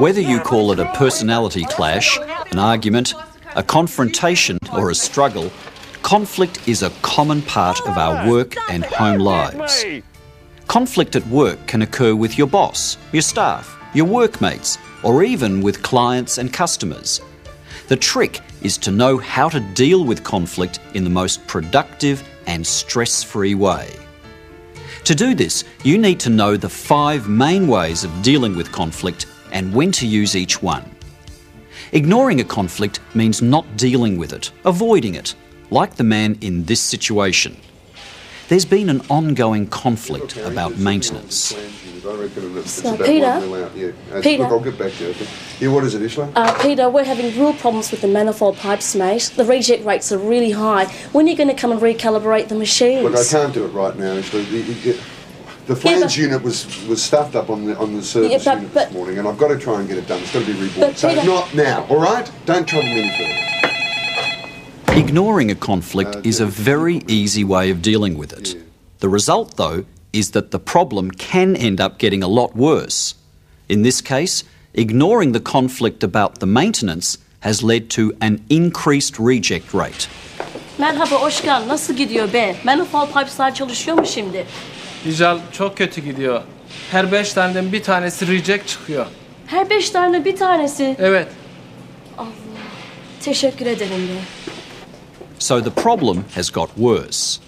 Whether you call it a personality clash, an argument, a confrontation, or a struggle, conflict is a common part of our work and home lives. Conflict at work can occur with your boss, your staff, your workmates, or even with clients and customers. The trick is to know how to deal with conflict in the most productive and stress free way. To do this, you need to know the five main ways of dealing with conflict and when to use each one. Ignoring a conflict means not dealing with it, avoiding it, like the man in this situation. There's been an ongoing conflict about maintenance. So, Peter? Peter? Look, I'll get back to you. Yeah, what is it, Ishla? Uh, Peter, we're having real problems with the manifold pipes, mate. The reject rates are really high. When are you going to come and recalibrate the machines? Look, I can't do it right now, Ishla. The, the, the flange but- unit was, was stuffed up on the on the service Yeah, but- unit but- this morning, and I've got to try and get it done. It's got to be reborn. So Peter- not now, all right? Don't trouble me any further. Ignoring a conflict is a very easy way of dealing with it. The result, though, is that the problem can end up getting a lot worse. In this case, ignoring the conflict about the maintenance has led to an increased reject rate. Merhaba, hoş geldin. Nasıl gidiyor be? Manifold pipes'lar çalışıyor mu şimdi? Dical çok kötü gidiyor. Her beş taneden bir tanesi reject çıkıyor. Her beş tane bir tanesi. Evet. Teşekkür ederim be. So the problem has got worse.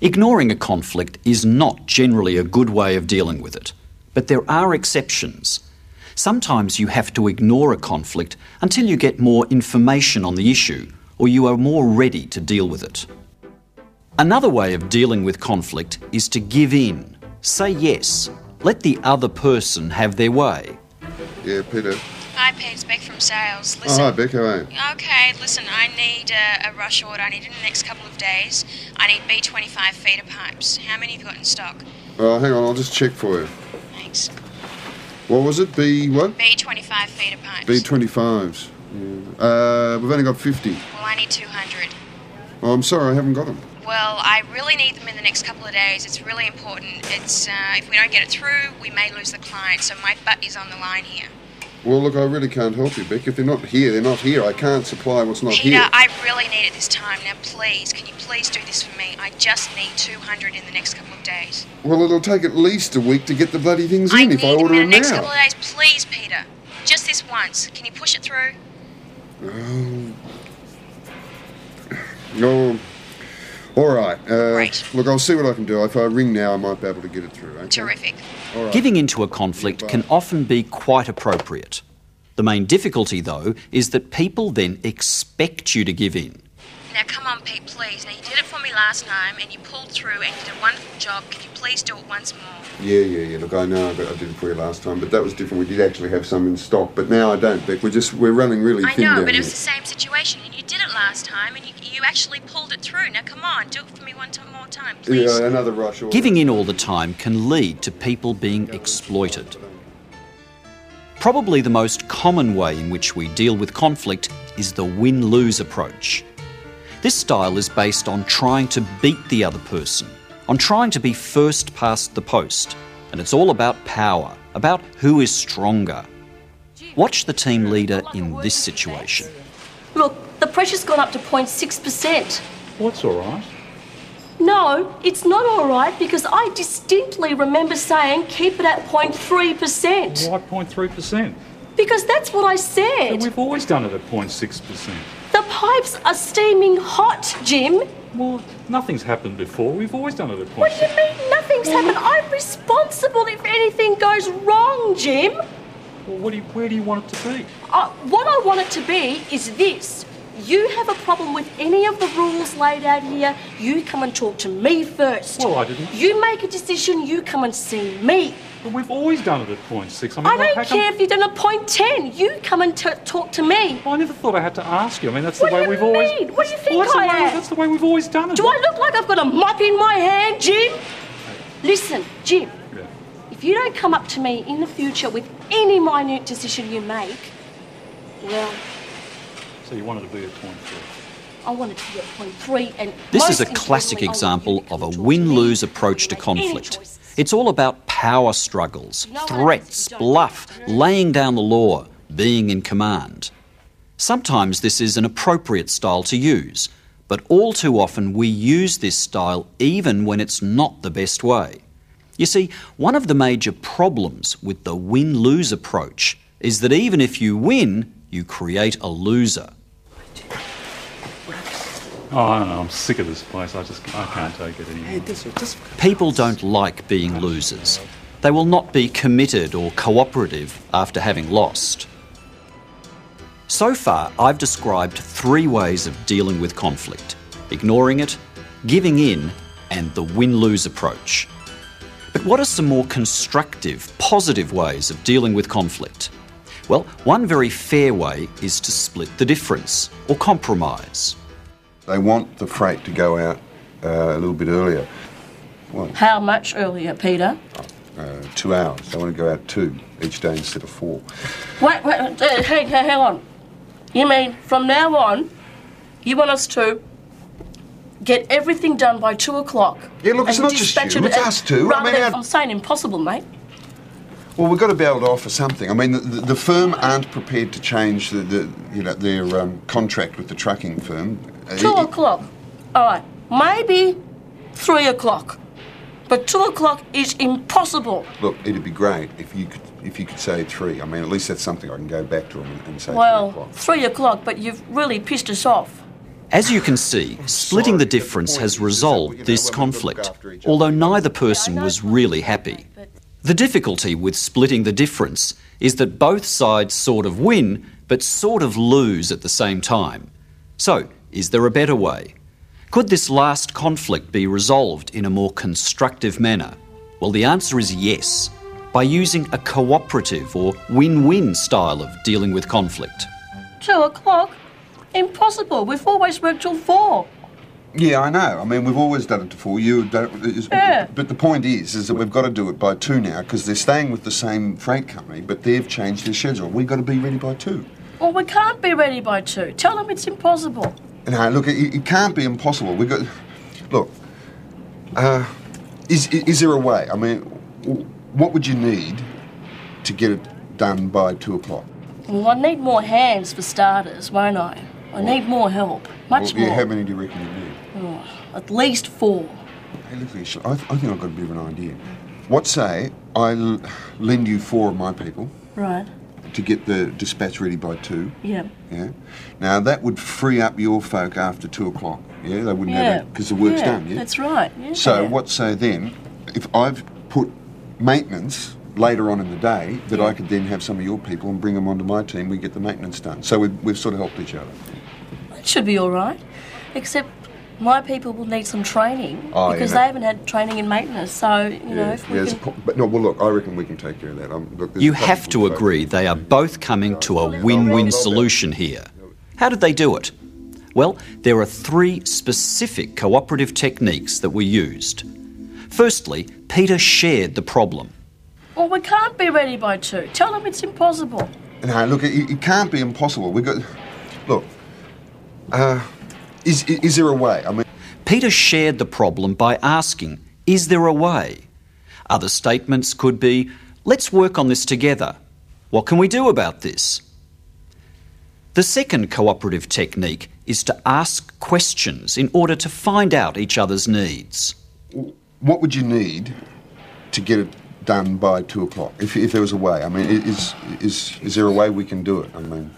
Ignoring a conflict is not generally a good way of dealing with it, but there are exceptions. Sometimes you have to ignore a conflict until you get more information on the issue or you are more ready to deal with it. Another way of dealing with conflict is to give in. Say yes. Let the other person have their way. Yeah, Peter. Hi, Pete. It's Beck from sales. Oh, Listen. hi, Beck. How are you? Okay, listen, I need a, a rush order. I need it in the next couple of days. I need B25 feeder pipes. How many have you got in stock? Oh, hang on. I'll just check for you. Thanks. What was it? B what? B25 feeder pipes. B25s. Yeah. Uh, we've only got 50. Well, I need 200. Oh, I'm sorry, I haven't got them. Well, I really need them in the next couple of days. It's really important. It's uh, if we don't get it through, we may lose the client. So my butt is on the line here. Well, look, I really can't help you, Beck. If they're not here, they're not here. I can't supply what's not Peter, here. I really need it this time. Now, please, can you please do this for me? I just need 200 in the next couple of days. Well, it'll take at least a week to get the bloody things I in need if I them order in the next now. couple of days. Please, Peter. Just this once. Can you push it through? Um, no. All right. Uh, Great. Look, I'll see what I can do. If I ring now, I might be able to get it through. Okay? Terrific. All right. Giving into a conflict can often be quite appropriate. The main difficulty, though, is that people then expect you to give in. Now, come on, Pete, please. Now, you did it for me last time and you pulled through and you did a wonderful job. Can you please do it once more? Yeah, yeah, yeah. Look, I know I I did it for you last time, but that was different. We did actually have some in stock, but now I don't, Beck. We're just we're running really I thin know, down but it here. was the same situation and you did it last time and you, you actually pulled it through. Now, come on, do it for me one time more time, please. Yeah, another rush order. Giving in all the time can lead to people being exploited. Probably the most common way in which we deal with conflict is the win lose approach. This style is based on trying to beat the other person, on trying to be first past the post, and it's all about power, about who is stronger. Watch the team leader in this situation. Look, the pressure's gone up to 0.6%. What's all right? No, it's not all right because I distinctly remember saying keep it at 0.3%. Why 0.3%? Because that's what I said. But we've always done it at 0.6%. The pipes are steaming hot, Jim. Well, nothing's happened before. We've always done it at 0.6%. What do you mean nothing's happened? I'm responsible if anything goes wrong, Jim. Well, what do you, where do you want it to be? Uh, what I want it to be is this. You have a problem with any of the rules laid out here, you come and talk to me first. Well, I didn't. You make a decision, you come and see me. But we've always done it at six. I mean, I don't care if you've done a point 10. You come and talk to me. I never thought I had to ask you. I mean, that's What the way we've always. mean? What do you think well, that's I the way, am? That's the way we've always done it. Do I look like I've got a mop in my hand, Jim? Listen, Jim, Yeah. if you don't come up to me in the future with any minute decision you make, well, So you wanted to be at point three. I want it to be at point three. And This is a classic example of a win-lose approach to conflict. It's all about power struggles, No one threats, thinks you don't bluff, laying down the law, being in command. Sometimes this is an appropriate style to use, but all too often we use this style even when it's not the best way. You see, one of the major problems with the win lose approach is that even if you win, you create a loser. Oh, I don't know. I'm sick of this place. I just I can't take it anymore. People don't like being losers. They will not be committed or cooperative after having lost. So far, I've described three ways of dealing with conflict ignoring it, giving in, and the win lose approach. But what are some more constructive, positive ways of dealing with conflict? Well, one very fair way is to split the difference or compromise. They want the freight to go out uh, a little bit earlier. Well, How much earlier, Peter? uh, two hours. They want to go out two each day instead of four. Wait, wait, uh, hang, hang on. You mean from now on, you want us to get everything done by two o'clock? Yeah, look, it's not just you, it's us too. I mean, than, our- I'm saying impossible, mate. Well, we've got to be able to offer something. I mean, the, the, the firm aren't prepared to change the, the you know their um, contract with the trucking firm. Uh, Two it- o'clock. All right, maybe three o'clock, but two o'clock is impossible. Look, it'd be great if you could if you could say three. I mean, at least that's something I can go back to them and, and say three Well, o'clock. three o'clock, but you've really pissed us off. As you can see, splitting the difference has resolved this conflict, although neither person was really happy. The difficulty with splitting the difference is that both sides sort of win, but sort of lose at the same time. So, is there a better way? Could this last conflict be resolved in a more constructive manner? Well, the answer is yes, by using a cooperative or win win style of dealing with conflict. Two o'clock? Impossible. We've always worked till four. Yeah, I know. I mean, we've always done it to four. You don't. Yeah. But the point is, is that we've got to do it by two now because they're staying with the same freight company, but they've changed their schedule. We've got to be ready by two. Well, we can't be ready by two. Tell them it's impossible. No, look, it, it can't be impossible. We got. Look, uh, is is there a way? I mean, what would you need to get it done by two o'clock? Well, I need more hands for starters, won't I? I need more help. Much Well, yeah, more. how many do you reckon you need? At least four. Hey, look, I, th- I think I've got a bit of an idea. What say I l- lend you four of my people Right. to get the dispatch ready by two? Yeah. Yeah. Now that would free up your folk after two o'clock. Yeah, they wouldn't Yeah. have it because the work's yeah, done. Yeah. That's right. Yeah. So what say then? If I've put maintenance later on in the day, that I could then have some of your people and bring them onto my team. We get the maintenance done. So we've, we've sort of helped each other. That should be all right. Except my people will need some training Oh, because yeah. they haven't had training in maintenance. So you know, if we there's a can, po- but no. Well, look, I reckon we can take care of that. Um, look, You have to agree they are both coming to a win win solution here. How did they do it? Well, there are three specific cooperative techniques that were used. Firstly, Peter shared the problem. well, we can't be ready by two. Tell them it's impossible. No, look, it, it can't be impossible. We've got. Look, uh, is is there a way? I mean, Peter shared the problem by asking, Is there a way? Other statements could be, Let's work on this together. What can we do about this? The second cooperative technique is to ask questions in order to find out each other's needs. what would you need to get it done by two o'clock? If, if there was a way, I mean, is is is there a way we can do it? I mean,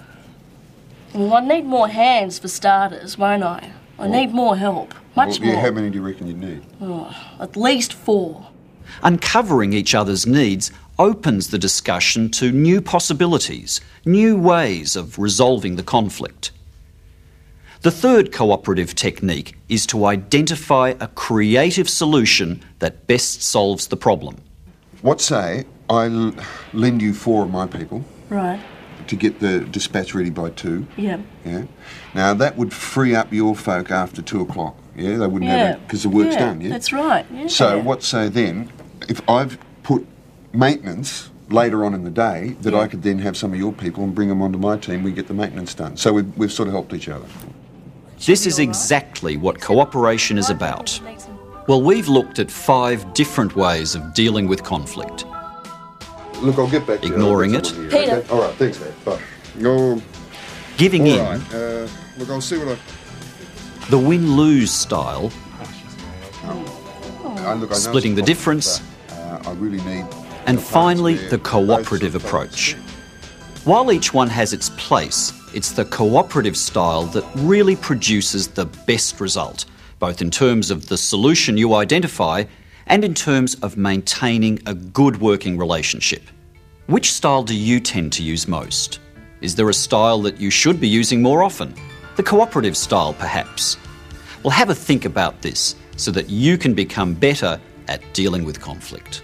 Well, I need more hands for starters, won't I? I need more help. Much well, yeah, more. how many do you reckon you need? Oh, at least four. Uncovering each other's needs opens the discussion to new possibilities, new ways of resolving the conflict. The third cooperative technique is to identify a creative solution that best solves the problem. What say I l- lend you four of my people Right. To get the dispatch ready by two. Yeah. Yeah. Now that would free up your folk after two o'clock. Yeah, they wouldn't Yeah. have it because the work's yeah, done. Yeah. That's right. Yeah. So what? So then, if I've put maintenance later on in the day, that I could then have some of your people and bring them onto my team. We get the maintenance done. So we've, we've sort of helped each other. This is exactly what cooperation is about. Well, we've looked at five different ways of dealing with conflict. Look, I'll get back to Ignoring you. it. I've got someone here, Peter. okay? All right, thanks, Dad. Bye. Oh, Giving all in, right. Uh, look, I'll see what I. the win lose style, Uh, look, I know Splitting the problems, difference. but, uh, I really need. and a finally, the Both sort of cooperative approach. While each one has its place, it's the cooperative style that really produces the best result, both in terms of the solution you identify and in terms of maintaining a good working relationship. Which style do you tend to use most? Is there a style that you should be using more often? The cooperative style, perhaps? Well, have a think about this so that you can become better at dealing with conflict.